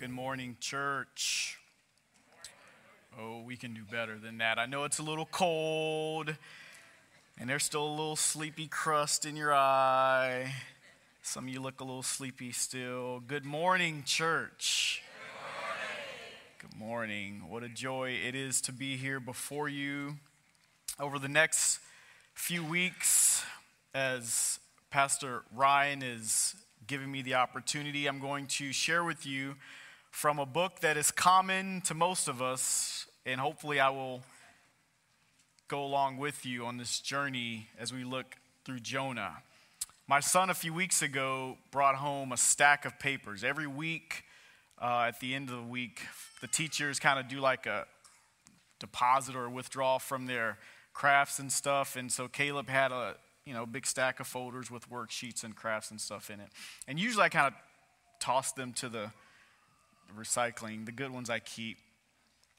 Good morning, church. Oh, we can do better than that. I know it's a little cold, and there's still a little sleepy crust in your eye. Some of you look a little sleepy still. Good morning, church. Good morning. Good morning. What a joy it is to be here before you. Over the next few weeks, as Pastor Ryan is giving me the opportunity, I'm going to share with you from a book that is common to most of us, and hopefully, I will go along with you on this journey as we look through Jonah. My son, a few weeks ago, brought home a stack of papers. Every week, uh, at the end of the week, the teachers kind of do like a deposit or withdrawal from their crafts and stuff. And so Caleb had a you know big stack of folders with worksheets and crafts and stuff in it. And usually I kind of toss them to the recycling. The good ones I keep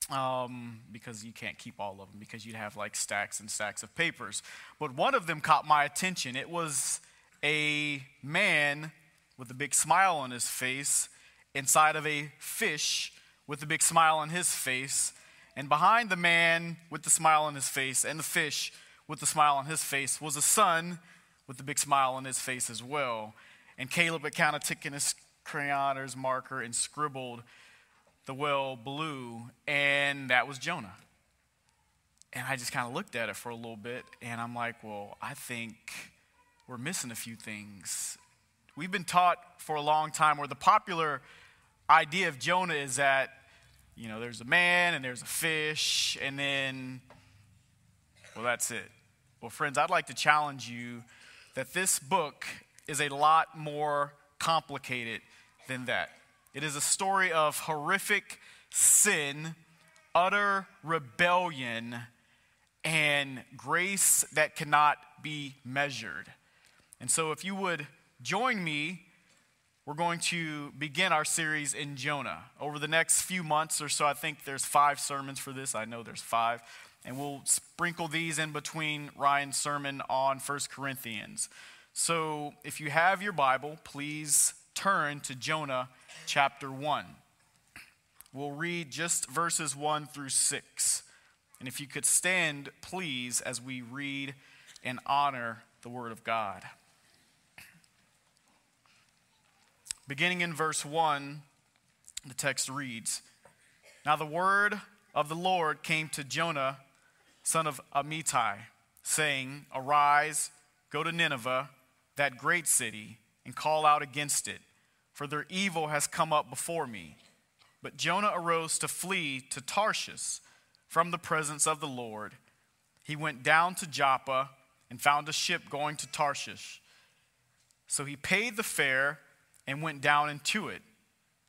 um, because you can't keep all of them because you'd have like stacks and stacks of papers. But one of them caught my attention. It was a man with a big smile on his face inside of a fish with a big smile on his face. And behind the man with the smile on his face and the fish with the smile on his face was a sun with a big smile on his face as well. And Caleb had kind of taken his crayon or his marker and scribbled the well blue, and that was Jonah. And I just kind of looked at it for a little bit, and I'm like, well, I think we're missing a few things. We've been taught for a long time where the popular idea of Jonah is that, you know, there's a man and there's a fish, and then, well, that's it. Well, friends, I'd like to challenge you that this book is a lot more complicated than that. It is a story of horrific sin, utter rebellion, and grace that cannot be measured. And so, if you would join me, we're going to begin our series in Jonah. Over the next few months or so, I think there's five sermons for this. I know there's five. And we'll sprinkle these in between Ryan's sermon on First Corinthians. So, if you have your Bible, please turn to Jonah chapter 1. We'll read just verses 1 through 6. And if you could stand, please, as we read and honor the Word of God. Beginning in verse 1, the text reads Now the word of the Lord came to Jonah, son of Amittai, saying, Arise, go to Nineveh, that great city, and call out against it for their evil has come up before me. But Jonah arose to flee to Tarshish from the presence of the Lord. He went down to Joppa and found a ship going to Tarshish. So he paid the fare and went down into it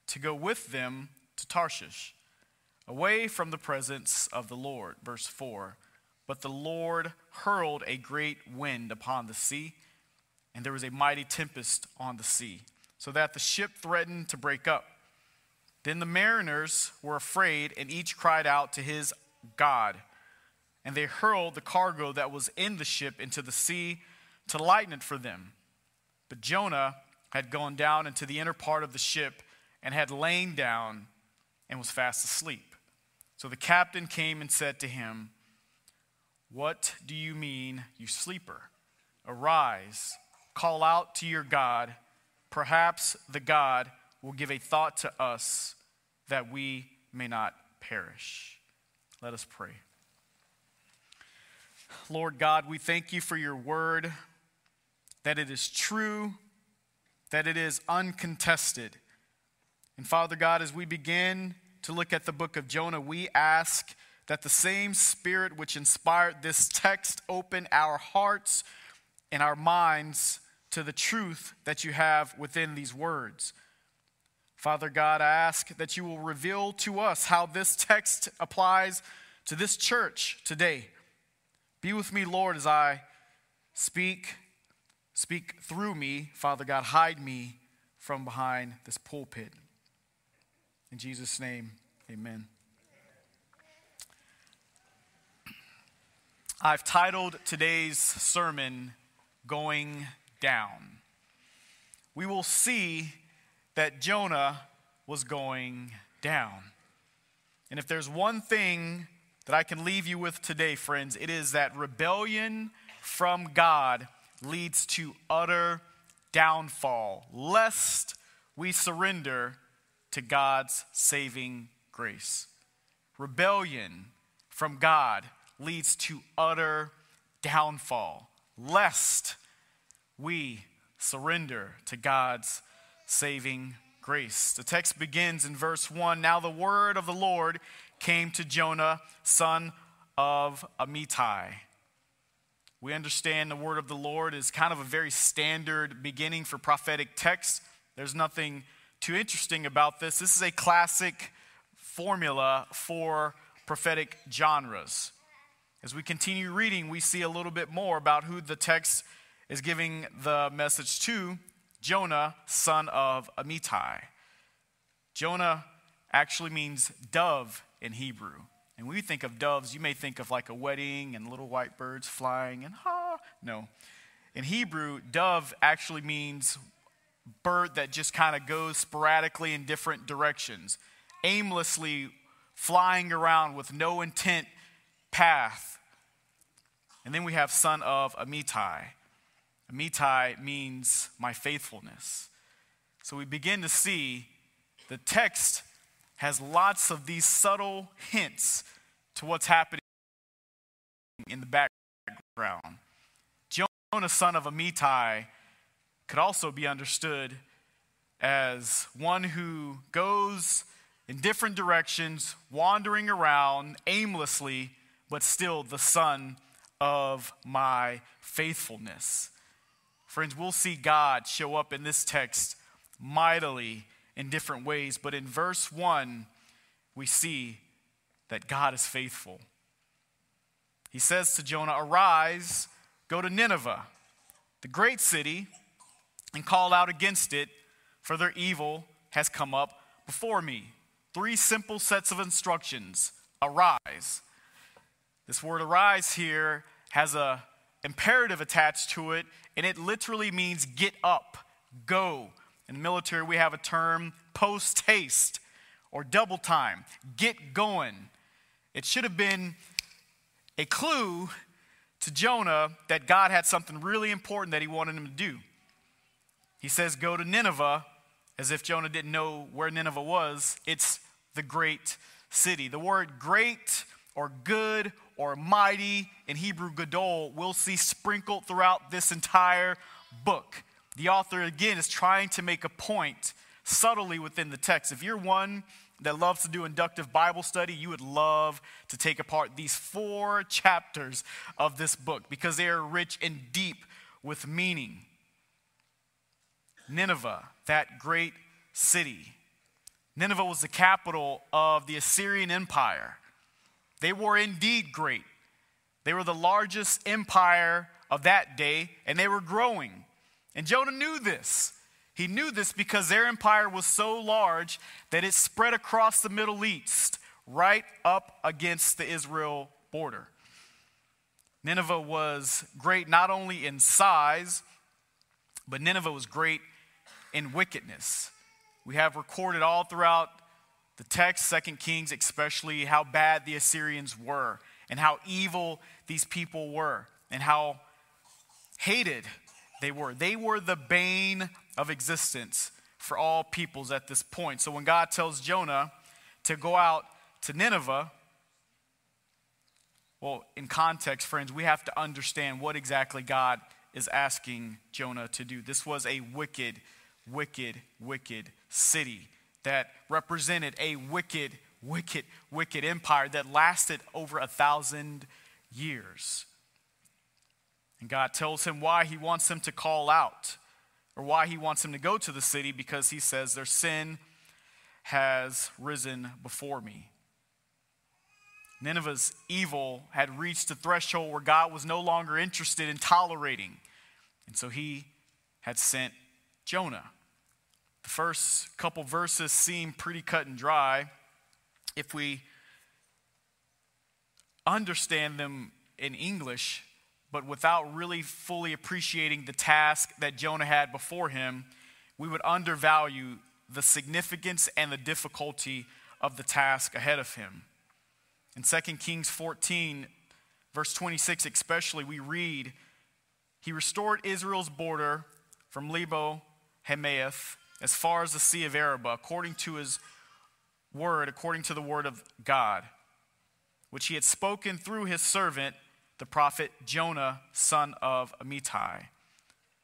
to go with them to Tarshish, away from the presence of the Lord. Verse 4 But the Lord hurled a great wind upon the sea, and there was a mighty tempest on the sea so that the ship threatened to break up. Then the mariners were afraid, and each cried out to his God. And they hurled the cargo that was in the ship into the sea to lighten it for them. But Jonah had gone down into the inner part of the ship and had lain down and was fast asleep. So the captain came and said to him, What do you mean, you sleeper? Arise, call out to your God perhaps the God will give a thought to us that we may not perish. Let us pray. Lord God, we thank you for your word, that it is true, that it is uncontested. And Father God, as we begin to look at the book of Jonah, we ask that the same spirit which inspired this text open our hearts and our minds to the truth that you have within these words. Father God, I ask that you will reveal to us how this text applies to this church today. Be with me, Lord, as I speak. Speak through me, Father God. Hide me from behind this pulpit. In Jesus' name, amen. I've titled today's sermon, Going down. We will see that Jonah was going down. And if there's one thing that I can leave you with today, friends, it is that rebellion from God leads to utter downfall, lest we surrender to God's saving grace. Rebellion from God leads to utter downfall, lest we surrender to God's saving grace. The text begins in verse 1 Now the word of the Lord came to Jonah, son of Amittai. We understand the word of the Lord is kind of a very standard beginning for prophetic texts. There's nothing too interesting about this. This is a classic formula for prophetic genres. As we continue reading, we see a little bit more about who the text is giving the message to Jonah, son of Amittai. Jonah actually means dove in Hebrew. And when we think of doves, you may think of like a wedding and little white birds flying and ha. No. In Hebrew, dove actually means bird that just kind of goes sporadically in different directions, aimlessly flying around with no intent path. And then we have son of Amittai. Amittai means my faithfulness. So we begin to see the text has lots of these subtle hints to what's happening in the background. Jonah, son of Amittai, could also be understood as one who goes in different directions, wandering around aimlessly, but still the son of my faithfulness. Friends, we'll see God show up in this text mightily in different ways, but in verse 1, we see that God is faithful. He says to Jonah, Arise, go to Nineveh, the great city, and call out against it, for their evil has come up before me. Three simple sets of instructions arise. This word arise here has a imperative attached to it, and it literally means get up, go. In the military, we have a term post haste or double time, get going. It should have been a clue to Jonah that God had something really important that he wanted him to do. He says, Go to Nineveh, as if Jonah didn't know where Nineveh was. It's the great city. The word great or good or mighty in Hebrew gadol we'll see sprinkled throughout this entire book. The author, again, is trying to make a point subtly within the text. If you're one that loves to do inductive Bible study, you would love to take apart these four chapters of this book because they are rich and deep with meaning. Nineveh, that great city. Nineveh was the capital of the Assyrian Empire. They were indeed great. They were the largest empire of that day, and they were growing. And Jonah knew this. He knew this because their empire was so large that it spread across the Middle East, right up against the Israel border. Nineveh was great not only in size, but Nineveh was great in wickedness. We have recorded all throughout the text, Second Kings especially, how bad the Assyrians were and how evil these people were and how hated they were. They were the bane of existence for all peoples at this point. So when God tells Jonah to go out to Nineveh, well, in context, friends, we have to understand what exactly God is asking Jonah to do. This was a wicked, wicked, wicked city that represented a wicked, wicked, wicked empire that lasted over a thousand years. And God tells him why he wants him to call out or why he wants him to go to the city because he says their sin has risen before me. Nineveh's evil had reached a threshold where God was no longer interested in tolerating. And so he had sent Jonah. The first couple verses seem pretty cut and dry. If we understand them in English, but without really fully appreciating the task that Jonah had before him, we would undervalue the significance and the difficulty of the task ahead of him. In 2 Kings 14, verse 26, especially, we read, He restored Israel's border from Lebo Hamath as far as the Sea of Arabah, according to his word, according to the word of God, which he had spoken through his servant, the prophet Jonah, son of Amittai,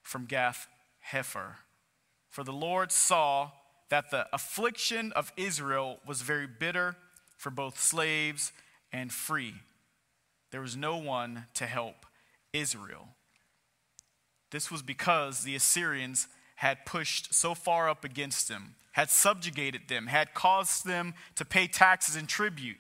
from Gath Hepher. For the Lord saw that the affliction of Israel was very bitter for both slaves and free. There was no one to help Israel. This was because the Assyrians had pushed so far up against them, had subjugated them, had caused them to pay taxes and tribute,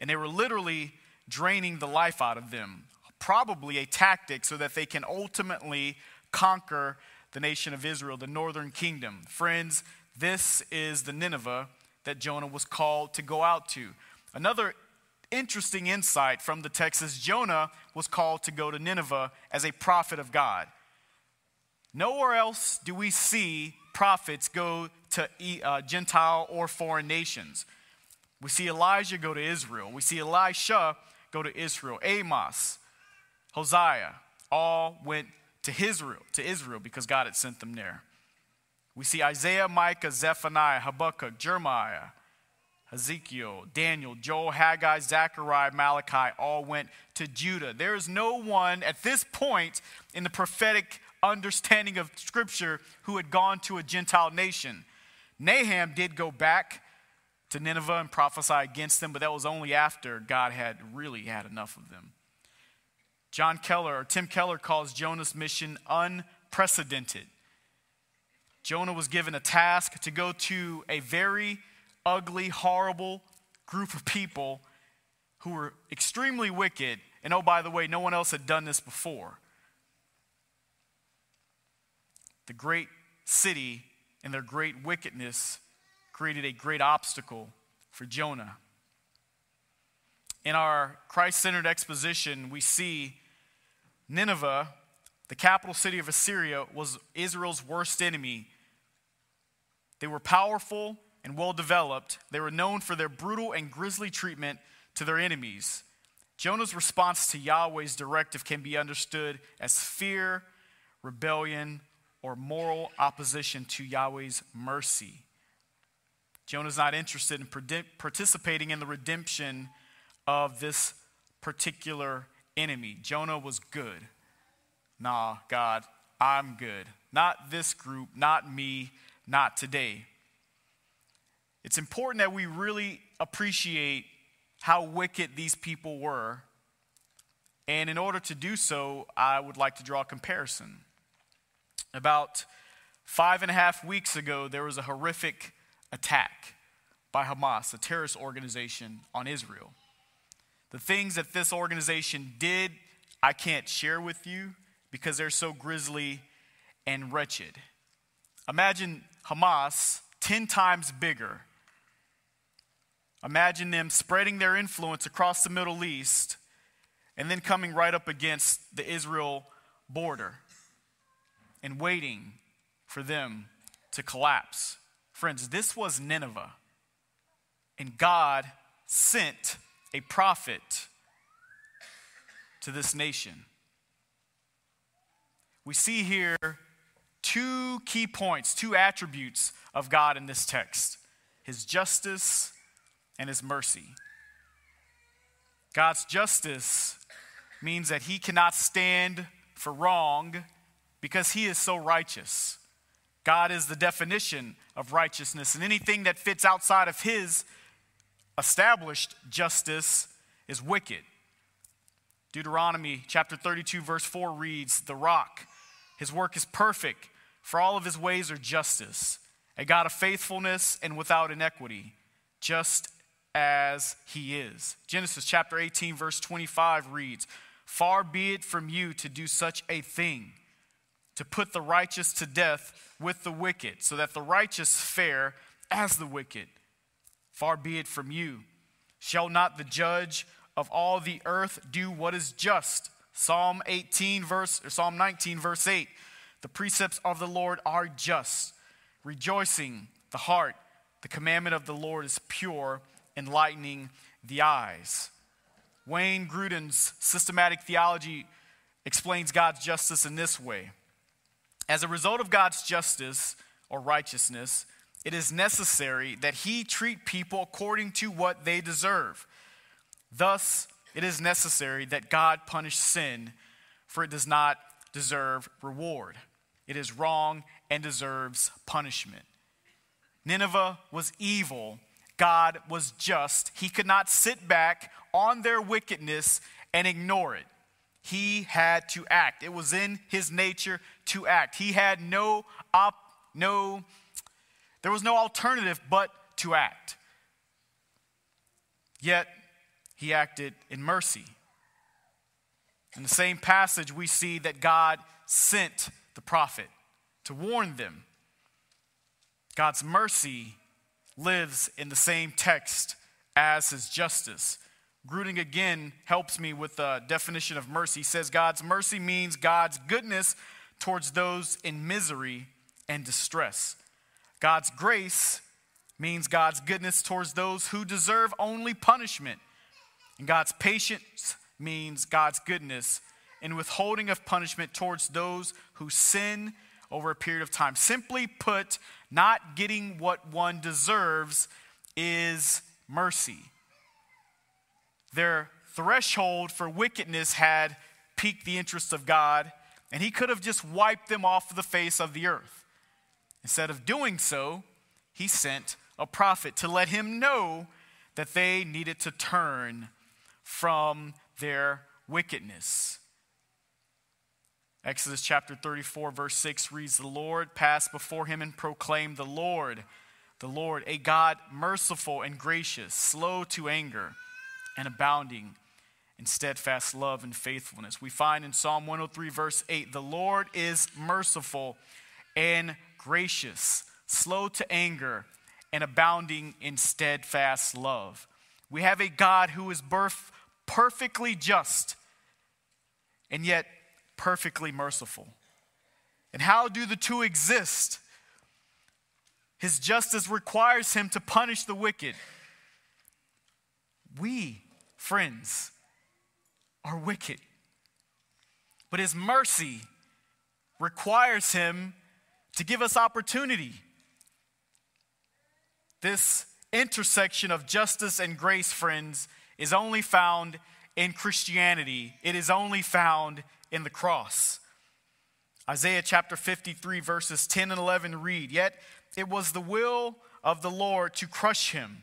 and they were literally draining the life out of them. Probably a tactic so that they can ultimately conquer the nation of Israel, the northern kingdom. Friends, this is the Nineveh that Jonah was called to go out to. Another interesting insight from the text is Jonah was called to go to Nineveh as a prophet of God. Nowhere else do we see prophets go to uh, Gentile or foreign nations. We see Elijah go to Israel. We see Elisha go to Israel. Amos, Hosea, all went to Israel, to Israel because God had sent them there. We see Isaiah, Micah, Zephaniah, Habakkuk, Jeremiah, Ezekiel, Daniel, Joel, Haggai, Zechariah, Malachi all went to Judah. There is no one at this point in the prophetic understanding of Scripture who had gone to a Gentile nation. Nahum did go back to Nineveh and prophesy against them, but that was only after God had really had enough of them. John Keller, or Tim Keller, calls Jonah's mission unprecedented. Jonah was given a task to go to a very ugly, horrible group of people who were extremely wicked. And oh, by the way, no one else had done this before. The great city and their great wickedness created a great obstacle for Jonah. In our Christ centered exposition, we see Nineveh, the capital city of Assyria, was Israel's worst enemy. They were powerful and well developed. They were known for their brutal and grisly treatment to their enemies. Jonah's response to Yahweh's directive can be understood as fear, rebellion, or moral opposition to Yahweh's mercy. Jonah's not interested in participating in the redemption of this particular enemy. Jonah was good. Nah, God, I'm good. Not this group, not me, not today. It's important that we really appreciate how wicked these people were. And in order to do so, I would like to draw a comparison. About five and a half weeks ago, there was a horrific attack by Hamas, a terrorist organization, on Israel. The things that this organization did, I can't share with you because they're so grisly and wretched. Imagine Hamas 10 times bigger. Imagine them spreading their influence across the Middle East and then coming right up against the Israel border and waiting for them to collapse. Friends, this was Nineveh. And God sent a prophet to this nation. We see here two key points, two attributes of God in this text his justice and his mercy. God's justice means that he cannot stand for wrong because he is so righteous. God is the definition of righteousness, and anything that fits outside of his established justice is wicked. Deuteronomy chapter 32, verse 4 reads The rock, his work is perfect, for all of his ways are justice, a God of faithfulness and without inequity, just as he is. Genesis chapter 18, verse 25 reads Far be it from you to do such a thing to put the righteous to death with the wicked, so that the righteous fare as the wicked. Far be it from you. Shall not the judge of all the earth do what is just? Psalm 18 verse or Psalm 19 verse 8. The precepts of the Lord are just, rejoicing the heart. The commandment of the Lord is pure, enlightening the eyes. Wayne Grudem's systematic theology explains God's justice in this way As a result of God's justice or righteousness, it is necessary that He treat people according to what they deserve. Thus, it is necessary that God punish sin, for it does not deserve reward. It is wrong and deserves punishment. Nineveh was evil, God was just. He could not sit back on their wickedness and ignore it. He had to act. It was in his nature to act. He had no op, no there was no alternative but to act. Yet he acted in mercy. In the same passage, we see that God sent the prophet to warn them. God's mercy lives in the same text as his justice. Grudem again helps me with the definition of mercy. He says God's mercy means God's goodness towards those in misery and distress. God's grace means God's goodness towards those who deserve only punishment. And God's patience means God's goodness in withholding of punishment towards those who sin over a period of time. Simply put, not getting what one deserves is mercy. Their threshold for wickedness had piqued the interest of God, and He could have just wiped them off the face of the earth. Instead of doing so, He sent a prophet to let him know that they needed to turn from their wickedness. Exodus chapter 34, verse 6 reads The Lord passed before him and proclaimed, The Lord, the Lord, a God merciful and gracious, slow to anger, and abounding in steadfast love and faithfulness. We find in Psalm 103, verse 8, The Lord is merciful and gracious, slow to anger, and abounding in steadfast love. We have a God who is birth perfectly just and yet perfectly merciful. And how do the two exist? His justice requires him to punish the wicked. We, friends, are wicked. But his mercy requires him to give us opportunity. This intersection of justice and grace, friends, is only found in Christianity. It is only found in the cross. Isaiah chapter 53, verses 10 and 11 read Yet it was the will of the Lord to crush him.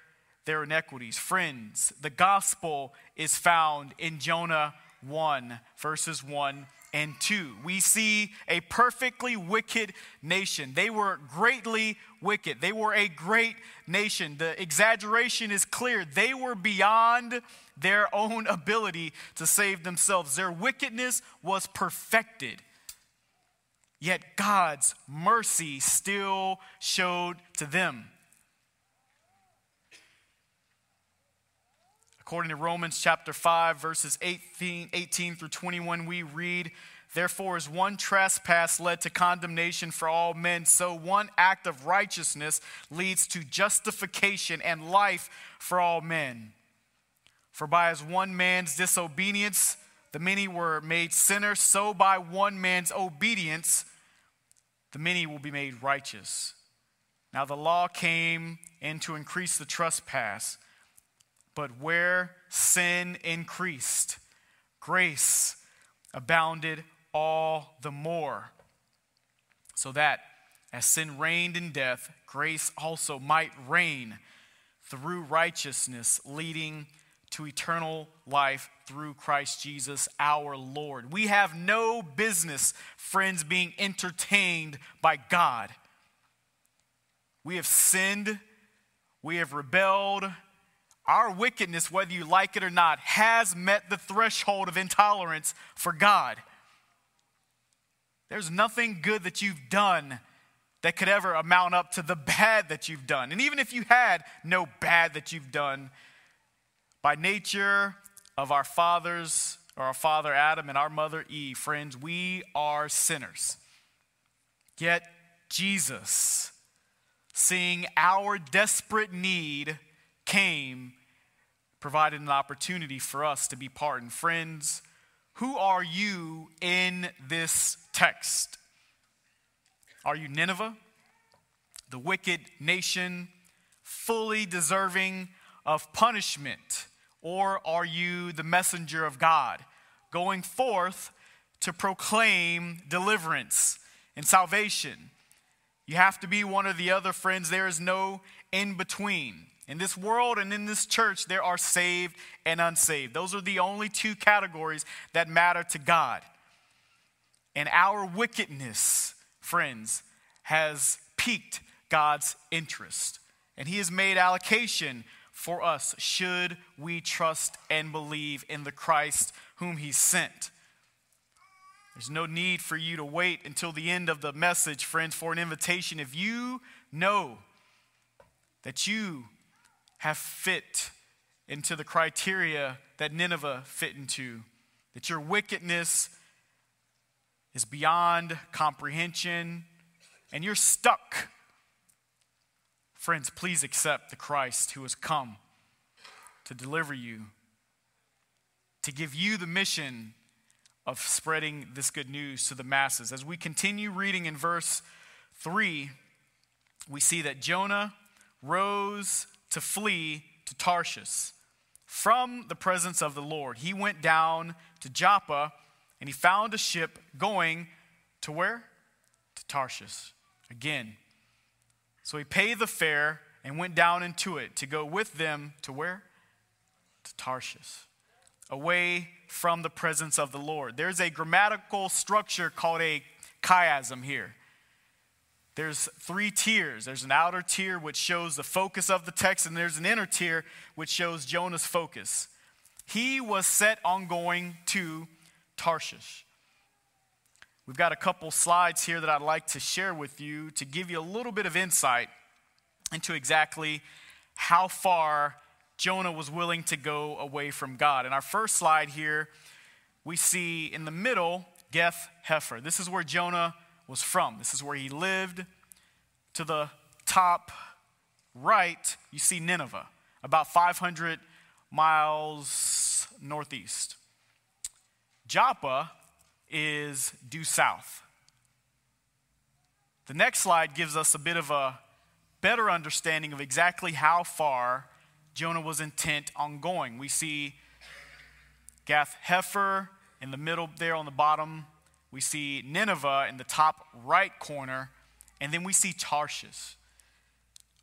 their iniquities. Friends, the gospel is found in Jonah 1, verses 1 and 2. We see a perfectly wicked nation. They were greatly wicked. They were a great nation. The exaggeration is clear. They were beyond their own ability to save themselves. Their wickedness was perfected. Yet God's mercy still showed to them. According to Romans chapter 5, verses 18, 18 through 21, we read, Therefore, as one trespass led to condemnation for all men, so one act of righteousness leads to justification and life for all men. For by as one man's disobedience the many were made sinners, so by one man's obedience the many will be made righteous. Now the law came in to increase the trespass. But where sin increased, grace abounded all the more. So that as sin reigned in death, grace also might reign through righteousness, leading to eternal life through Christ Jesus our Lord. We have no business, friends, being entertained by God. We have sinned we have rebelled. Our wickedness, whether you like it or not, has met the threshold of intolerance for God. There's nothing good that you've done that could ever amount up to the bad that you've done. And even if you had no bad that you've done, by nature of our fathers, or our father Adam and our mother Eve, friends, we are sinners. Yet Jesus, seeing our desperate need, came, provided an opportunity for us to be pardoned. Friends, who are you in this text? Are you Nineveh, the wicked nation, fully deserving of punishment? Or are you the messenger of God, going forth to proclaim deliverance and salvation? You have to be one or the other, friends. There is no in between. In this world and in this church, there are saved and unsaved. Those are the only two categories that matter to God. And our wickedness, friends, has piqued God's interest. And He has made allocation for us should we trust and believe in the Christ whom He sent. There's no need for you to wait until the end of the message, friends, for an invitation. If you know that you have fit into the criteria that Nineveh fit into, that your wickedness is beyond comprehension, and you're stuck Friends, please accept the Christ who has come to deliver you, to give you the mission of spreading this good news to the masses. As we continue reading in verse 3, we see that Jonah rose to flee to Tarshish from the presence of the Lord. He went down to Joppa and he found a ship going to where? To Tarshish. Again, so he paid the fare and went down into it to go with them to where? To Tarshish, away from the presence of the Lord. There's a grammatical structure called a chiasm here. There's three tiers. There's an outer tier which shows the focus of the text, and there's an inner tier which shows Jonah's focus. He was set on going to Tarshish. We've got a couple slides here that I'd like to share with you to give you a little bit of insight into exactly how far Jonah was willing to go away from God. In our first slide here, we see in the middle Gath Hepher. This is where Jonah was from, this is where he lived. To the top right, you see Nineveh, about 500 miles northeast. Joppa is due south. The next slide gives us a bit of a better understanding of exactly how far Jonah was intent on going. We see Gath Hepher in the middle there on the bottom. We see Nineveh in the top right corner. And then we see Tarshish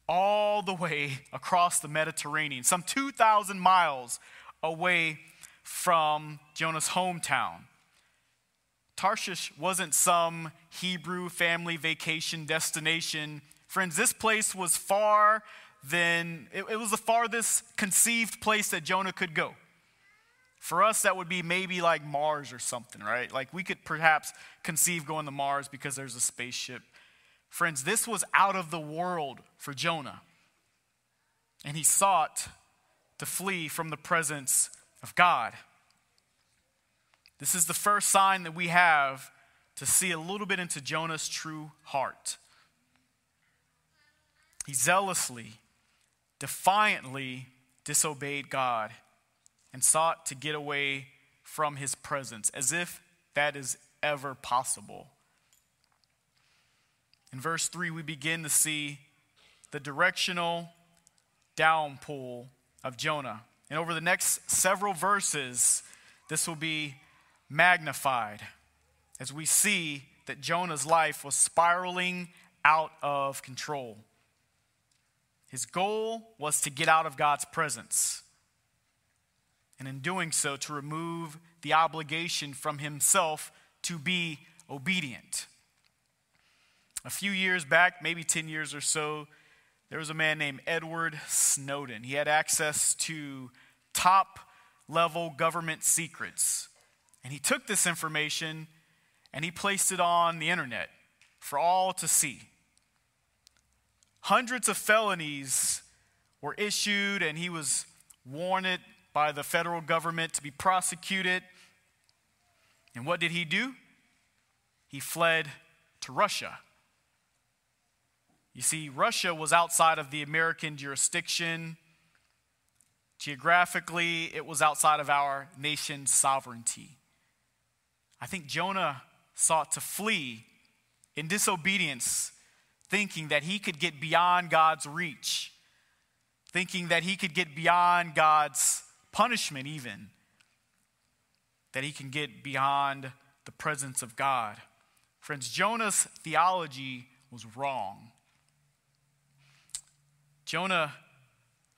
all the way across the Mediterranean, some 2,000 miles away from Jonah's hometown. Tarshish wasn't some Hebrew family vacation destination. Friends, this place was far than, it, it, was the farthest conceived place that Jonah could go. For us, that would be maybe like Mars or something, right? Like we could perhaps conceive going to Mars because there's a spaceship. Friends, this was out of the world for Jonah. And he sought to flee from the presence of God. This is the first sign that we have to see a little bit into Jonah's true heart. He zealously, defiantly disobeyed God and sought to get away from his presence, as if that is ever possible. In verse 3, we begin to see the directional downpull of Jonah. And over the next several verses, this will be magnified as we see that Jonah's life was spiraling out of control. His goal was to get out of God's presence. And in doing so, to remove the obligation from himself to be obedient. A few years back, maybe 10 years or so, there was a man named Edward Snowden. He had access to top level government secrets. And he took this information and he placed it on the internet for all to see. Hundreds of felonies were issued, and he was warned by the federal government to be prosecuted. And what did he do? He fled to Russia. You see, Russia was outside of the American jurisdiction. Geographically, it was outside of our nation's sovereignty. I think Jonah sought to flee in disobedience, thinking that he could get beyond God's reach, thinking that he could get beyond God's punishment, even, that he can get beyond the presence of God. Friends, Jonah's theology was wrong. Jonah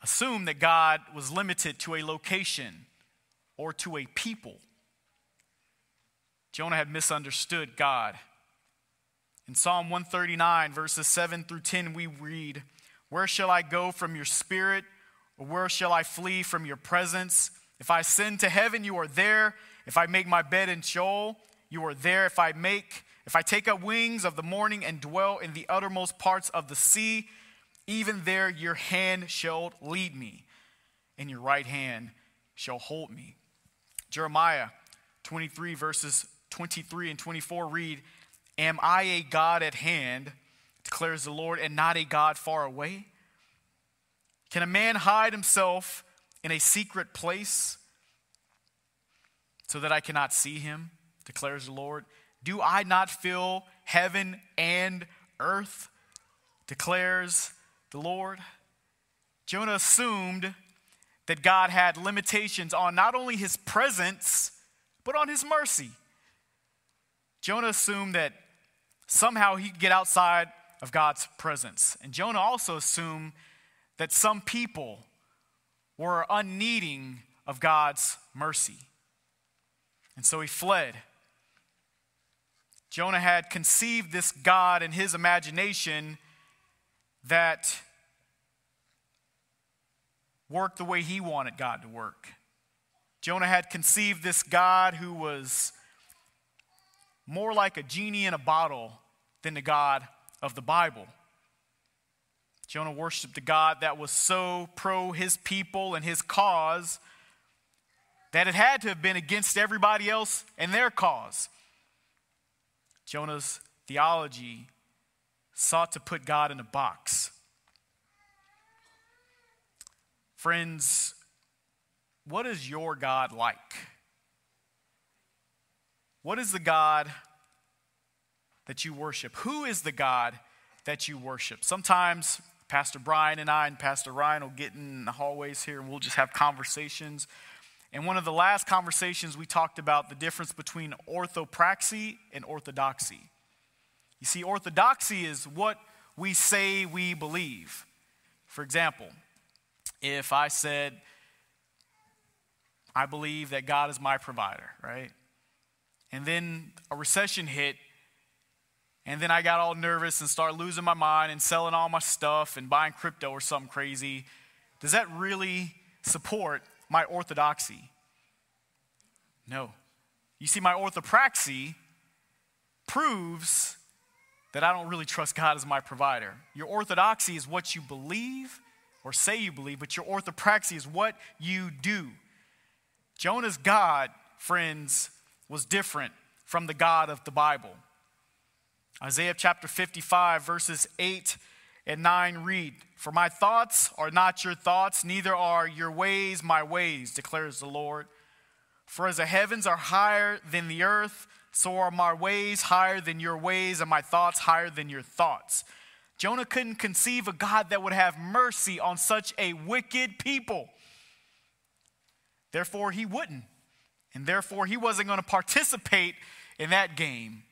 assumed that God was limited to a location or to a people. Jonah had misunderstood God. In Psalm 139, verses 7 through 10, we read, Where shall I go from your spirit? Where shall I flee from your presence? If I ascend to heaven, you are there. If I make my bed in Sheol, you are there. If I make, if I take up wings of the morning and dwell in the uttermost parts of the sea, even there your hand shall lead me, and your right hand shall hold me. Jeremiah 23, verses 23 and 24 read, Am I a God at hand, declares the Lord, and not a God far away? Can a man hide himself in a secret place so that I cannot see him, declares the Lord? Do I not fill heaven and earth, declares the Lord? Jonah assumed that God had limitations on not only his presence, but on his mercy. Jonah assumed that somehow he could get outside of God's presence. And Jonah also assumed that some people were unneeding of God's mercy. And so he fled. Jonah had conceived this God in his imagination that worked the way he wanted God to work. Jonah had conceived this God who was more like a genie in a bottle than the God of the Bible. Jonah worshiped a God that was so pro his people and his cause that it had to have been against everybody else and their cause. Jonah's theology sought to put God in a box. Friends, what is your God like? What is the God that you worship? Who is the God that you worship? Sometimes Pastor Brian and I and Pastor Ryan will get in the hallways here and we'll just have conversations. And one of the last conversations we talked about the difference between orthopraxy and orthodoxy. You see, orthodoxy is what we say we believe. For example, if I said, I believe that God is my provider, right? and then a recession hit and then I got all nervous and started losing my mind and selling all my stuff and buying crypto or something crazy. Does that really support my orthodoxy? No. You see, my orthopraxy proves that I don't really trust God as my provider. Your orthodoxy is what you believe or say you believe, but your orthopraxy is what you do. Jonah's God, friends, was different from the God of the Bible. Isaiah chapter 55, verses 8 and 9 read, For my thoughts are not your thoughts, neither are your ways my ways, declares the Lord. For as the heavens are higher than the earth, so are my ways higher than your ways, and my thoughts higher than your thoughts. Jonah couldn't conceive a God that would have mercy on such a wicked people. Therefore, he wouldn't. And therefore, he wasn't going to participate in that game,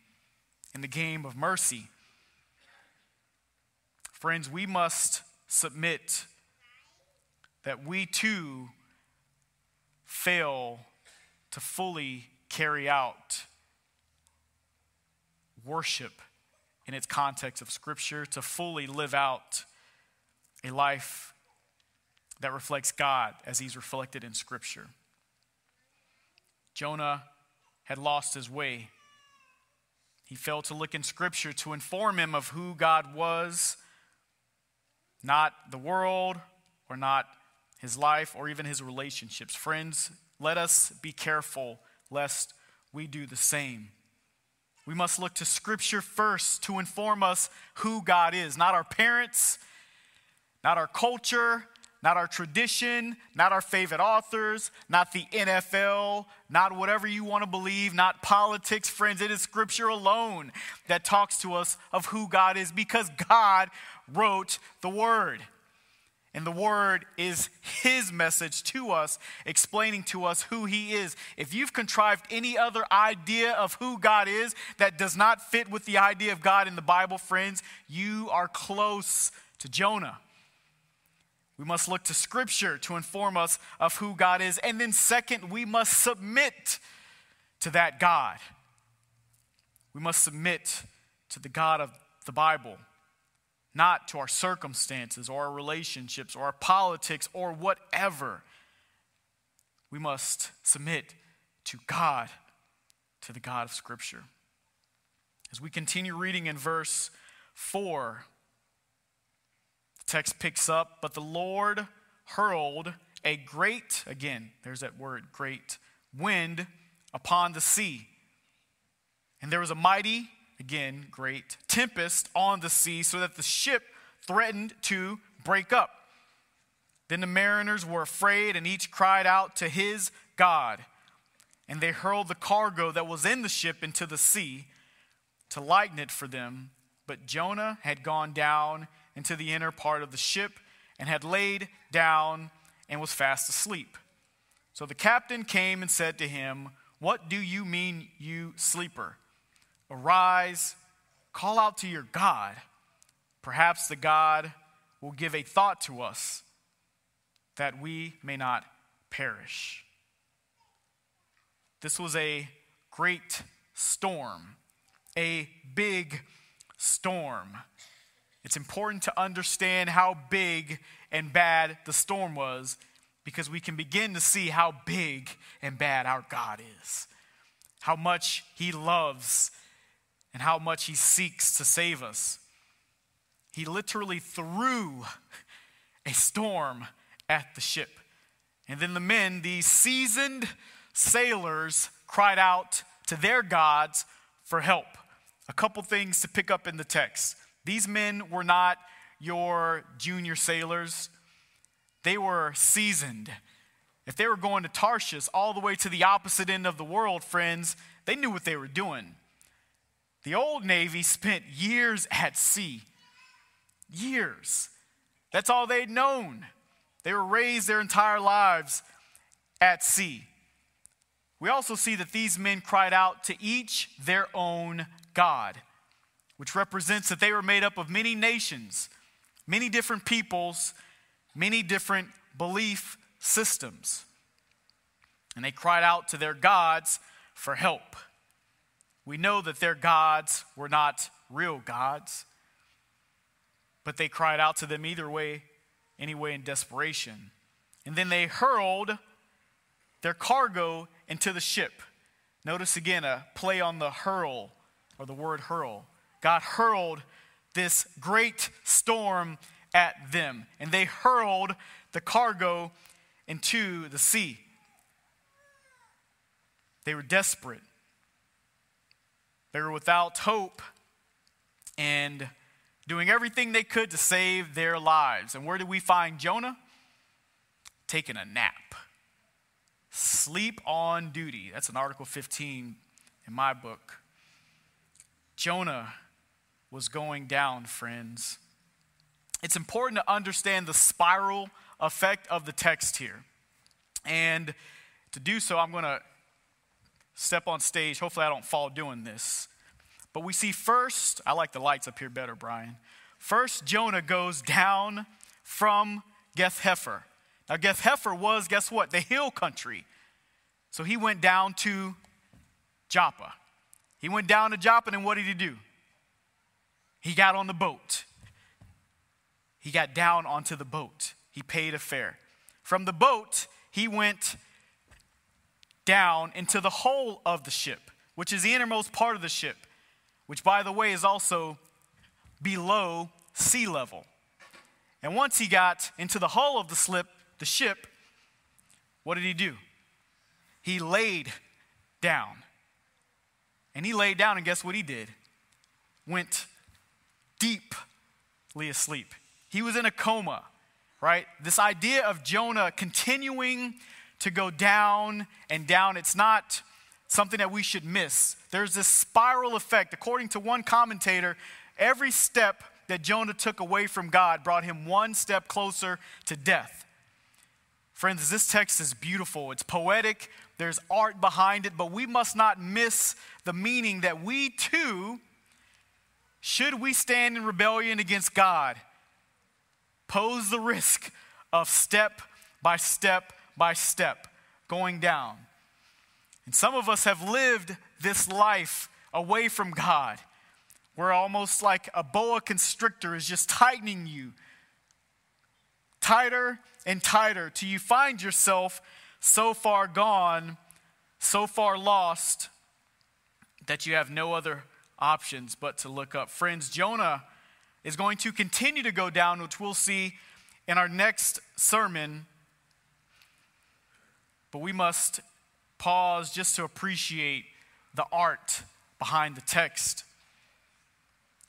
in the game of mercy. Friends, we must submit that we too fail to fully carry out worship in its context of Scripture, to fully live out a life that reflects God as he's reflected in Scripture. Jonah had lost his way. He failed to look in Scripture to inform him of who God was, not the world, or not his life, or even his relationships. Friends, let us be careful lest we do the same. We must look to Scripture first to inform us who God is, not our parents, not our culture, not our tradition, not our favorite authors, not the NFL, not whatever you want to believe, not politics, friends. It is Scripture alone that talks to us of who God is because God wrote the Word. And the Word is His message to us, explaining to us who He is. If you've contrived any other idea of who God is that does not fit with the idea of God in the Bible, friends, you are close to Jonah. We must look to Scripture to inform us of who God is. And then, second, we must submit to that God. We must submit to the God of the Bible, not to our circumstances or our relationships or our politics or whatever. We must submit to God, to the God of Scripture. As we continue reading in verse 4, text picks up, but the Lord hurled a great, again, there's that word, great, wind upon the sea. And there was a mighty, again, great tempest on the sea, so that the ship threatened to break up. Then the mariners were afraid, and each cried out to his God. And they hurled the cargo that was in the ship into the sea to lighten it for them. But Jonah had gone down into the inner part of the ship and had laid down and was fast asleep. So the captain came and said to him, What do you mean, you sleeper? Arise, call out to your God. Perhaps the God will give a thought to us that we may not perish. This was a great storm, a big storm. It's important to understand how big and bad the storm was because we can begin to see how big and bad our God is, how much He loves, and how much He seeks to save us. He literally threw a storm at the ship. And then the men, these seasoned sailors, cried out to their gods for help. A couple things to pick up in the text. These men were not your junior sailors, they were seasoned. If they were going to Tarshish, all the way to the opposite end of the world, friends, they knew what they were doing. The old Navy spent years at sea. Years. That's all they'd known. They were raised their entire lives at sea. We also see that these men cried out to each their own God which represents that they were made up of many nations, many different peoples, many different belief systems. And they cried out to their gods for help. We know that their gods were not real gods, but they cried out to them either way, anyway, in desperation. And then they hurled their cargo into the ship. Notice again a play on the hurl or the word hurl. God hurled this great storm at them, and they hurled the cargo into the sea. They were desperate, they were without hope, and doing everything they could to save their lives. And where did we find Jonah? Taking a nap. Sleep on duty. That's an Article 15 in my book. Jonah was going down, friends. It's important to understand the spiral effect of the text here. And to do so, I'm going to step on stage. Hopefully, I don't fall doing this. But we see first, I like the lights up here better, Brian. First, Jonah goes down from Gath Hepher. Now, Gath Hepher was, guess what? The hill country. So he went down to Joppa. He went down to Joppa, and what did he do? He got on the boat. he got down onto the boat. He paid a fare. From the boat, he went down into the hull of the ship, which is the innermost part of the ship, which, by the way, is also below sea level. And once he got into the hull of the slip, the ship, what did he do? He laid down. And he laid down, and guess what he did? Went deeply asleep. He was in a coma, right? This idea of Jonah continuing to go down and down, it's not something that we should miss. There's this spiral effect. According to one commentator, every step that Jonah took away from God brought him one step closer to death. Friends, this text is beautiful. It's poetic, there's art behind it, but we must not miss the meaning that we too, should we stand in rebellion against God, pose the risk of step by step by step going down. And some of us have lived this life away from God We're almost like a boa constrictor is just tightening you tighter and tighter till you find yourself so far gone, so far lost, that you have no other options but to look up. Friends, Jonah is going to continue to go down, which we'll see in our next sermon. But we must pause just to appreciate the art behind the text.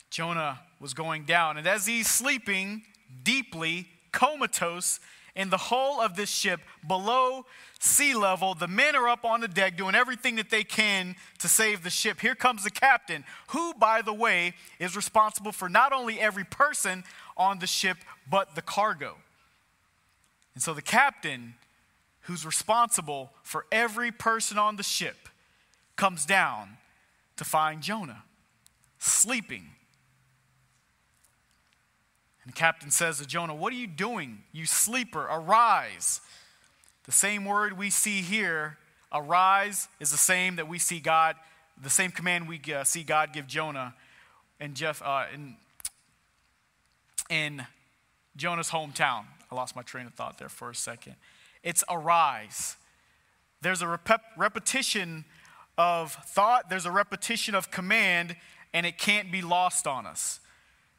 Jonah was going down. And as he's sleeping deeply, comatose, in the hull of this ship below sea level, the men are up on the deck doing everything that they can to save the ship. Here comes the captain, who, by the way, is responsible for not only every person on the ship, but the cargo. And so the captain, who's responsible for every person on the ship, comes down to find Jonah sleeping and the captain says to Jonah, What are you doing, you sleeper? Arise. The same word we see here, arise, is the same that we see God, the same command we uh, see God give Jonah in, Gath, uh, in, in Jonah's hometown. I lost my train of thought there for a second. It's arise. There's a rep- repetition of thought, there's a repetition of command, and it can't be lost on us.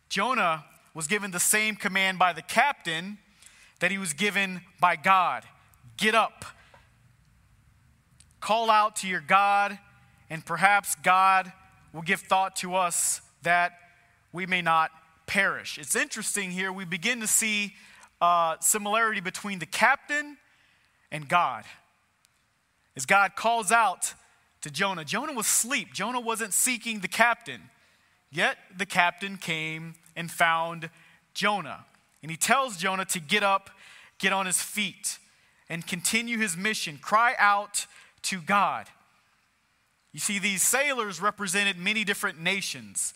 Jonah was given the same command by the captain that he was given by God get up, call out to your God, and perhaps God will give thought to us that we may not perish. It's interesting here, we begin to see uh, similarity between the captain and God. As God calls out to Jonah, Jonah was asleep. Jonah wasn't seeking the captain. Yet the captain came and found Jonah. And he tells Jonah to get up, get on his feet, and continue his mission. Cry out to God. You see, these sailors represented many different nations.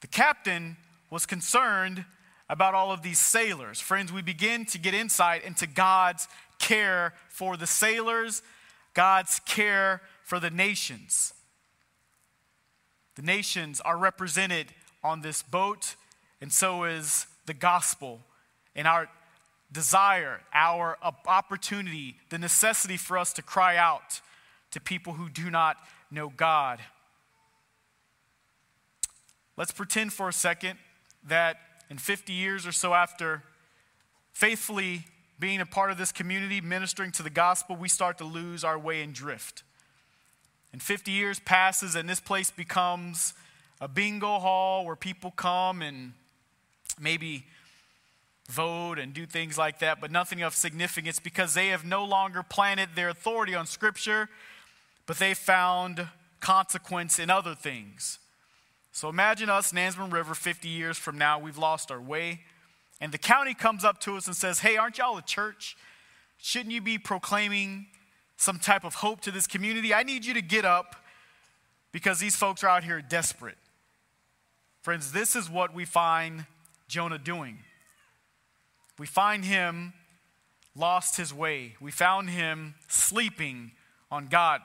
The captain was concerned about all of these sailors. Friends, we begin to get insight into God's care for the sailors, God's care for the nations. The nations are represented on this boat, and so is the gospel and our desire, our opportunity, the necessity for us to cry out to people who do not know God. Let's pretend for a second that in 50 years or so after faithfully being a part of this community, ministering to the gospel, we start to lose our way and drift. And 50 years passes, and this place becomes a bingo hall where people come and maybe vote and do things like that, but nothing of significance because they have no longer planted their authority on Scripture, but they found consequence in other things. So imagine us, Nansemond River, 50 years from now, we've lost our way, and the county comes up to us and says, Hey, aren't y'all a church? Shouldn't you be proclaiming some type of hope to this community? I need you to get up because these folks are out here desperate. Friends, this is what we find Jonah doing. We find him lost his way. We found him sleeping on God.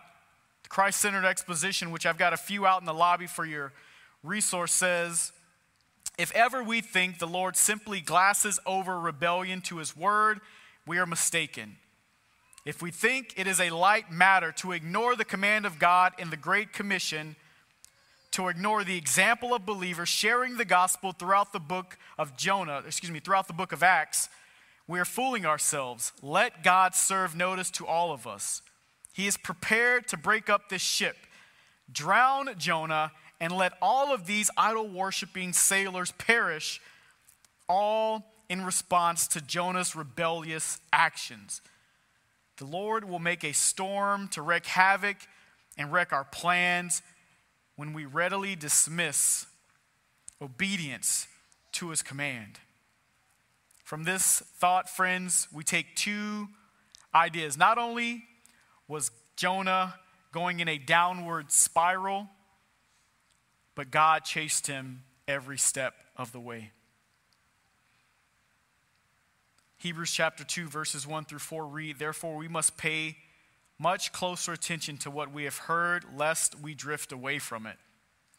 The Christ centered exposition, which I've got a few out in the lobby for your resource, says If ever we think the Lord simply glasses over rebellion to his word, we are mistaken. If we think it is a light matter to ignore the command of God in the Great Commission, to ignore the example of believers sharing the gospel throughout the book of Jonah, excuse me, throughout the book of Acts, we are fooling ourselves. Let God serve notice to all of us. He is prepared to break up this ship, drown Jonah, and let all of these idol worshiping sailors perish, all in response to Jonah's rebellious actions. The Lord will make a storm to wreak havoc and wreck our plans when we readily dismiss obedience to his command. From this thought, friends, we take two ideas. Not only was Jonah going in a downward spiral, but God chased him every step of the way. Hebrews chapter 2, verses 1 through 4 read, Therefore, we must pay much closer attention to what we have heard, lest we drift away from it.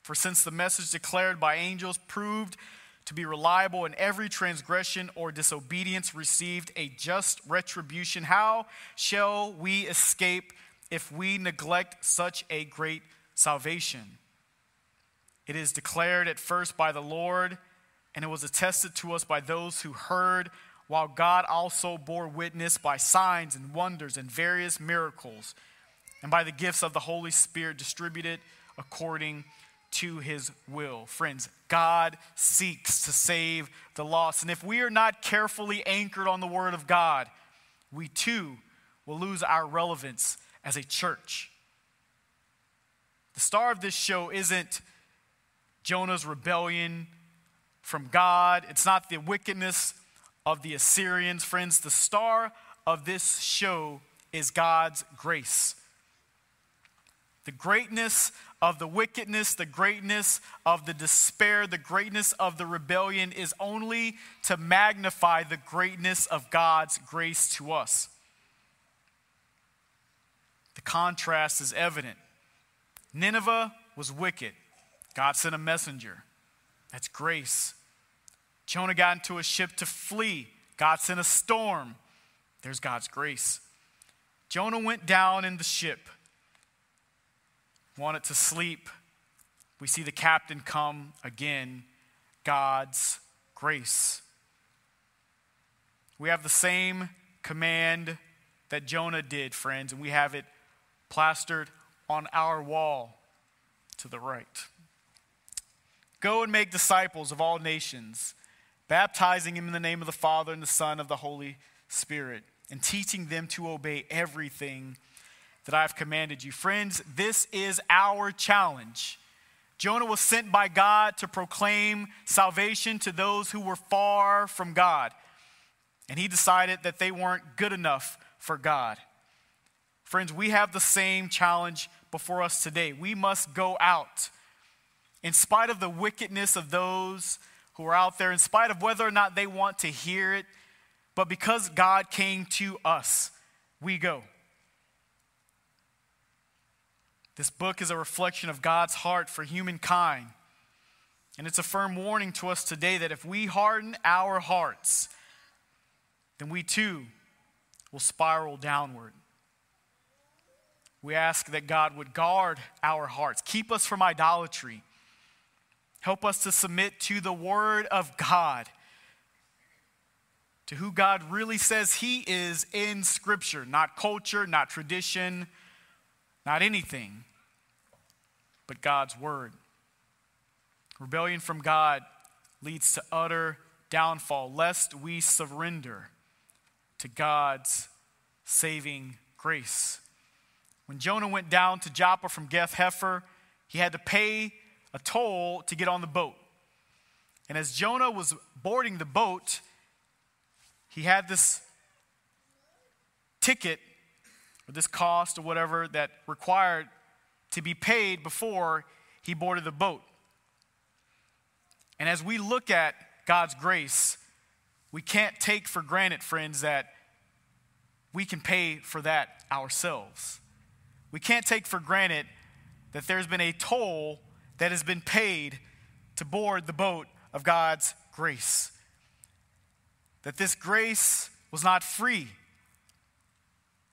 For since the message declared by angels proved to be reliable, and every transgression or disobedience received a just retribution, how shall we escape if we neglect such a great salvation? It is declared at first by the Lord, and it was attested to us by those who heard, while God also bore witness by signs and wonders and various miracles, and by the gifts of the Holy Spirit distributed according to his will. Friends, God seeks to save the lost. And if we are not carefully anchored on the Word of God, we too will lose our relevance as a church. The star of this show isn't Jonah's rebellion from God. It's not the wickedness of the Assyrians. Friends, the star of this show is God's grace. The greatness of the wickedness, the greatness of the despair, the greatness of the rebellion is only to magnify the greatness of God's grace to us. The contrast is evident. Nineveh was wicked. God sent a messenger. That's grace. Jonah got into a ship to flee. God sent a storm. There's God's grace. Jonah went down in the ship, wanted to sleep. We see the captain come again. God's grace. We have the same command that Jonah did, friends, and we have it plastered on our wall to the right. Go and make disciples of all nations, baptizing them in the name of the Father and the Son of the Holy Spirit, and teaching them to obey everything that I've commanded you. Friends, this is our challenge. Jonah was sent by God to proclaim salvation to those who were far from God. And he decided that they weren't good enough for God. Friends, we have the same challenge before us today. We must go out in spite of the wickedness of those who are out there, in spite of whether or not they want to hear it, but because God came to us, we go. This book is a reflection of God's heart for humankind. And it's a firm warning to us today that if we harden our hearts, then we too will spiral downward. We ask that God would guard our hearts, keep us from idolatry, Help us to submit to the Word of God, to who God really says He is in Scripture, not culture, not tradition, not anything, but God's Word. Rebellion from God leads to utter downfall, lest we surrender to God's saving grace. When Jonah went down to Joppa from Gath Hepher, he had to pay a toll to get on the boat. And as Jonah was boarding the boat, he had this ticket or this cost or whatever that required to be paid before he boarded the boat. And as we look at God's grace, we can't take for granted, friends, that we can pay for that ourselves. We can't take for granted that there's been a toll that has been paid to board the boat of God's grace. That this grace was not free,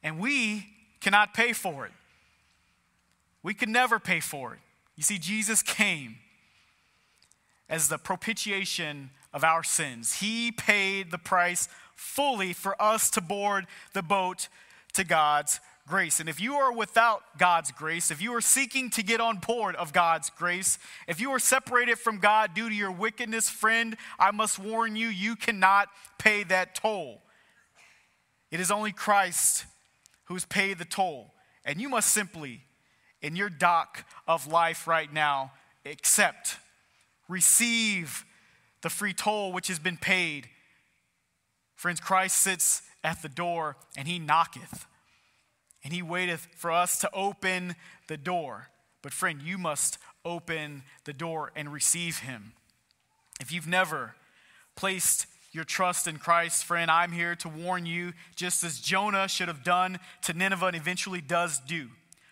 and we cannot pay for it. We could never pay for it. You see, Jesus came as the propitiation of our sins. He paid the price fully for us to board the boat to God's grace. And if you are without God's grace, if you are seeking to get on board of God's grace, if you are separated from God due to your wickedness, friend, I must warn you, you cannot pay that toll. It is only Christ who has paid the toll. And you must simply, in your dock of life right now, accept, receive the free toll which has been paid. Friends, Christ sits at the door and he knocketh and he waiteth for us to open the door. But, friend, you must open the door and receive him. If you've never placed your trust in Christ, friend, I'm here to warn you, just as Jonah should have done to Nineveh and eventually does do.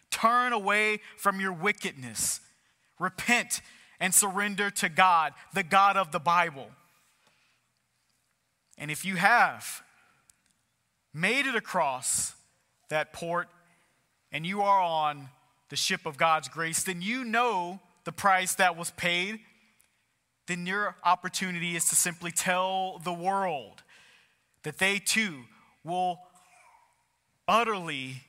Turn away from your wickedness, repent, and surrender to God, the God of the Bible. And if you have made it across that port and you are on the ship of God's grace, then you know the price that was paid. Then your opportunity is to simply tell the world that they too will utterly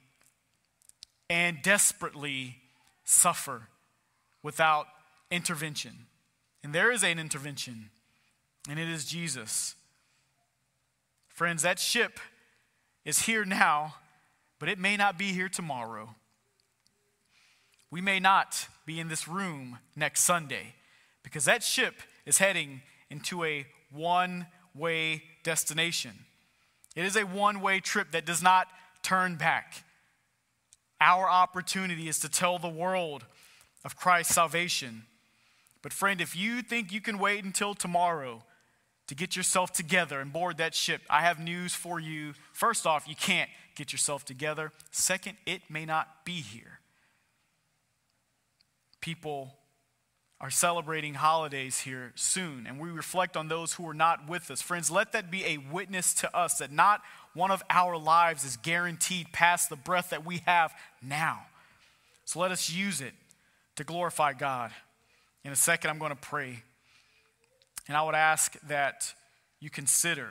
and desperately suffer without intervention. And there is an intervention, and it is Jesus. Friends, that ship is here now but it may not be here tomorrow. We may not be in this room next Sunday because that ship is heading into a one way destination. It is a one way trip that does not turn back. Our opportunity is to tell the world of Christ's salvation. But, friend, if you think you can wait until tomorrow to get yourself together and board that ship, I have news for you. First off, you can't get yourself together. Second, it may not be here. People are celebrating holidays here soon, and we reflect on those who are not with us. Friends, let that be a witness to us that not one of our lives is guaranteed past the breath that we have now. So let us use it to glorify God. In a second, I'm going to pray. And I would ask that you consider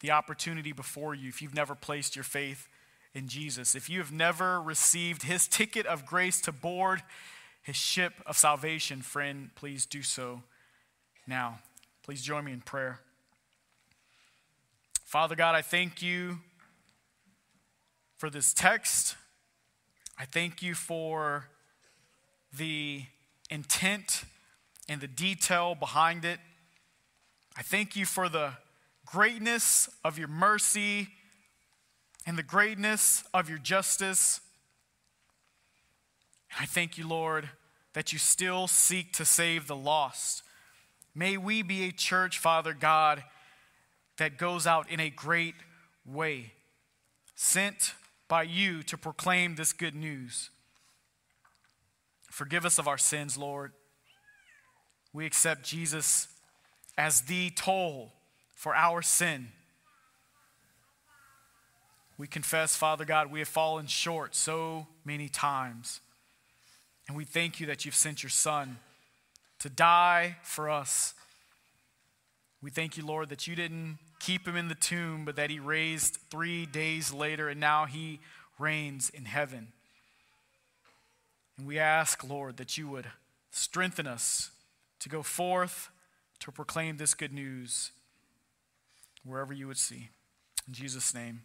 the opportunity before you if you've never placed your faith in Jesus. If you have never received his ticket of grace to board his ship of salvation, friend, please do so now. Please join me in prayer. Father God, I thank you for this text. I thank you for the intent and the detail behind it. I thank you for the greatness of your mercy and the greatness of your justice. And I thank you, Lord, that you still seek to save the lost. May we be a church, Father God, that goes out in a great way, sent by you to proclaim this good news. Forgive us of our sins, Lord. We accept Jesus as the toll for our sin. We confess, Father God, we have fallen short so many times. And we thank you that you've sent your Son to die for us. We thank you, Lord, that you didn't keep him in the tomb, but that he raised three days later, and now he reigns in heaven. And we ask, Lord, that you would strengthen us to go forth to proclaim this good news wherever you would see. In Jesus' name,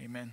amen.